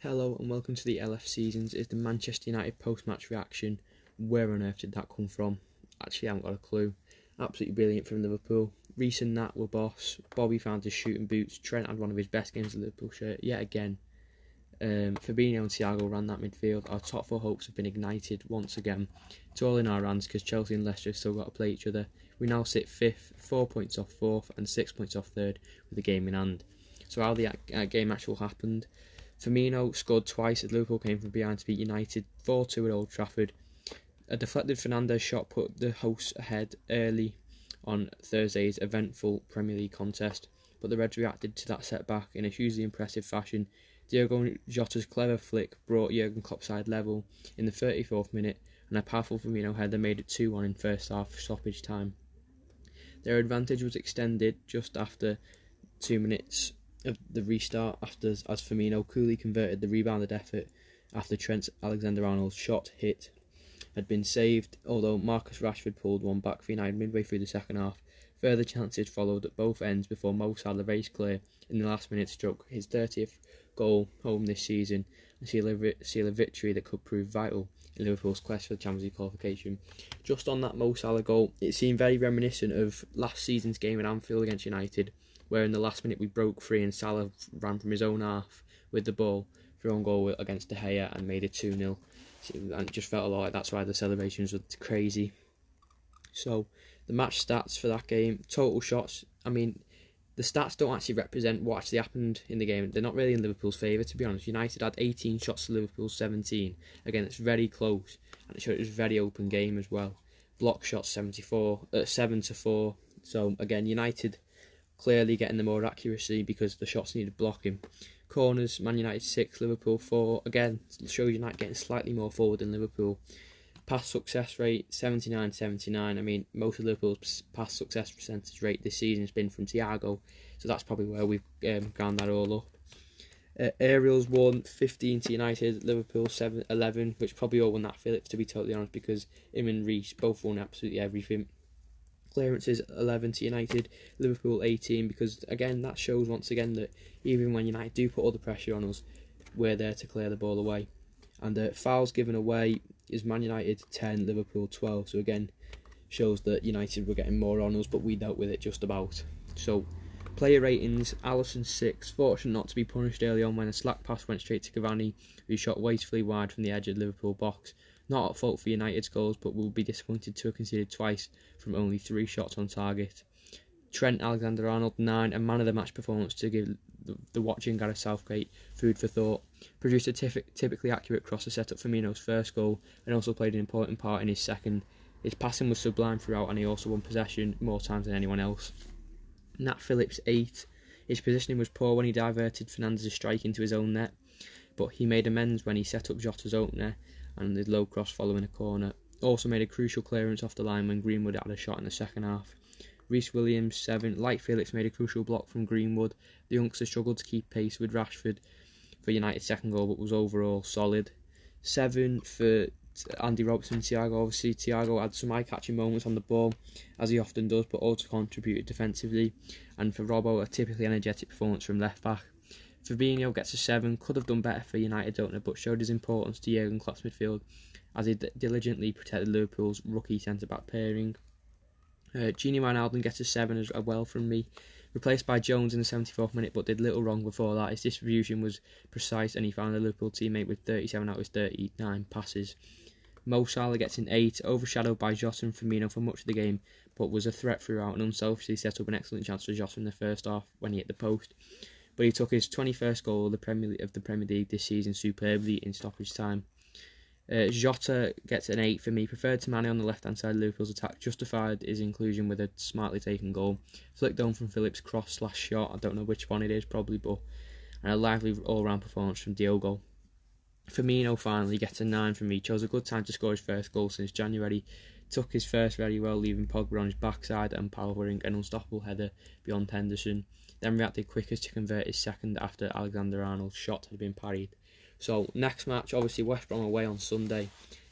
Hello and welcome to the LF Seasons. Is the Manchester United post-match reaction? Where on earth did that come from? Actually, I haven't got a clue. Absolutely brilliant from Liverpool. Rhys and Nat were boss. Bobby found his shooting boots. Trent had one of his best games of Liverpool shirt yet again. Um, Fabinho and Thiago ran that midfield. Our top four hopes have been ignited once again. It's all in our hands because Chelsea and Leicester have still got to play each other. We now sit fifth, four points off fourth, and six points off third with the game in hand. So how the uh, game actually happened? Firmino scored twice as Liverpool came from behind to beat United 4 2 at Old Trafford. A deflected Fernandes shot put the hosts ahead early on Thursday's eventful Premier League contest, but the Reds reacted to that setback in a hugely impressive fashion. Diogo Jota's clever flick brought Jurgen Klopp side level in the 34th minute, and a powerful Firmino header made it 2 1 in first half stoppage time. Their advantage was extended just after two minutes of the restart after as Firmino coolly converted the rebounded effort after Trent Alexander-Arnold's shot hit had been saved, although Marcus Rashford pulled one back for United midway through the second half. Further chances followed at both ends before Mo Salah raced clear in the last minute struck his 30th goal home this season and seal a, seal a victory that could prove vital in Liverpool's quest for the Champions League qualification. Just on that Mo Salah goal, it seemed very reminiscent of last season's game at Anfield against United where in the last minute we broke free and Salah ran from his own half with the ball for own goal against De Gea and made it 2 0. And it just felt a lot like that's why the celebrations were crazy. So, the match stats for that game total shots, I mean, the stats don't actually represent what actually happened in the game. They're not really in Liverpool's favour, to be honest. United had 18 shots to Liverpool's 17. Again, it's very close, and it showed it was a very open game as well. Block shots 74, uh, 7 to 4. So, again, United clearly getting the more accuracy because the shots needed blocking. Corners, Man United 6, Liverpool 4. Again, shows United getting slightly more forward than Liverpool. Pass success rate 79 79. I mean, most of Liverpool's pass success percentage rate this season has been from Thiago, so that's probably where we've um, ground that all up. Uh, Aerials won 15 to United, Liverpool 7 11, which probably all won that Phillips to be totally honest, because him and Rhys both won absolutely everything clearances 11 to United, Liverpool 18, because again, that shows once again that even when United do put all the pressure on us, we're there to clear the ball away. And uh, fouls given away is Man United 10, Liverpool 12. So again, shows that United were getting more on us, but we dealt with it just about. So, player ratings Alisson 6, fortunate not to be punished early on when a slack pass went straight to Cavani, who shot wastefully wide from the edge of the Liverpool box. Not at fault for United's goals, but will be disappointed to have conceded twice from only three shots on target. Trent Alexander Arnold, 9, a man of the match performance to give the, watching Gareth Southgate food for thought. Produced a typically accurate cross to set up Firmino's first goal and also played an important part in his second. His passing was sublime throughout and he also won possession more times than anyone else. Nat Phillips, 8. His positioning was poor when he diverted Fernandes's strike into his own net, but he made amends when he set up Jota's opener and the low cross following a corner. Also made a crucial clearance off the line when Greenwood had a shot in the second half. Rhys Williams, 7. Like Felix, made a crucial block from Greenwood. The youngster struggled to keep pace with Rashford for United's second goal, but was overall solid. 7 for Andy Robertson, Thiago. Obviously, Thiago had some eye catching moments on the ball, as he often does, but also contributed defensively. And for Robbo, a typically energetic performance from left back. Fabinho gets a 7, could have done better for United, don't know, but showed his importance to Jurgen Klopp's midfield as he diligently protected Liverpool's rookie centre back pairing. Uh, Gini Wijnaldum gets a 7 as well from me, replaced by Jones in the 74th minute, but did little wrong before that. His distribution was precise and he found a Liverpool teammate with 37 out of his 39 passes. Mo Salah gets an 8, overshadowed by Jota and Firmino for much of the game, but was a threat throughout and unselfishly set up an excellent chance for Jota in the first half when he hit the post but he took his 21st goal of the Premier League this season superbly in stoppage time. Uh, Jota gets an 8 for me. Preferred to Mane on the left hand side Liverpool's attack. Justified his inclusion with a smartly taken goal. Flicked on from Phillips' cross slash shot. I don't know which one it is, probably, but. And a lively all round performance from Diogo. Firmino finally gets a 9 for me. Chose a good time to score his first goal since January. Took his first very well, leaving Pogba on his backside and powering an unstoppable header beyond Henderson then reacted quickest to convert his second after Alexander Arnold's shot had been parried. So next match, obviously West Brom away on Sunday.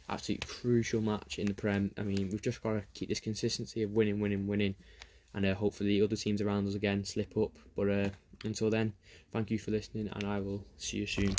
Absolutely crucial match in the Prem. I mean, we've just got to keep this consistency of winning, winning, winning, and uh, hopefully the other teams around us again slip up. But uh, until then, thank you for listening, and I will see you soon.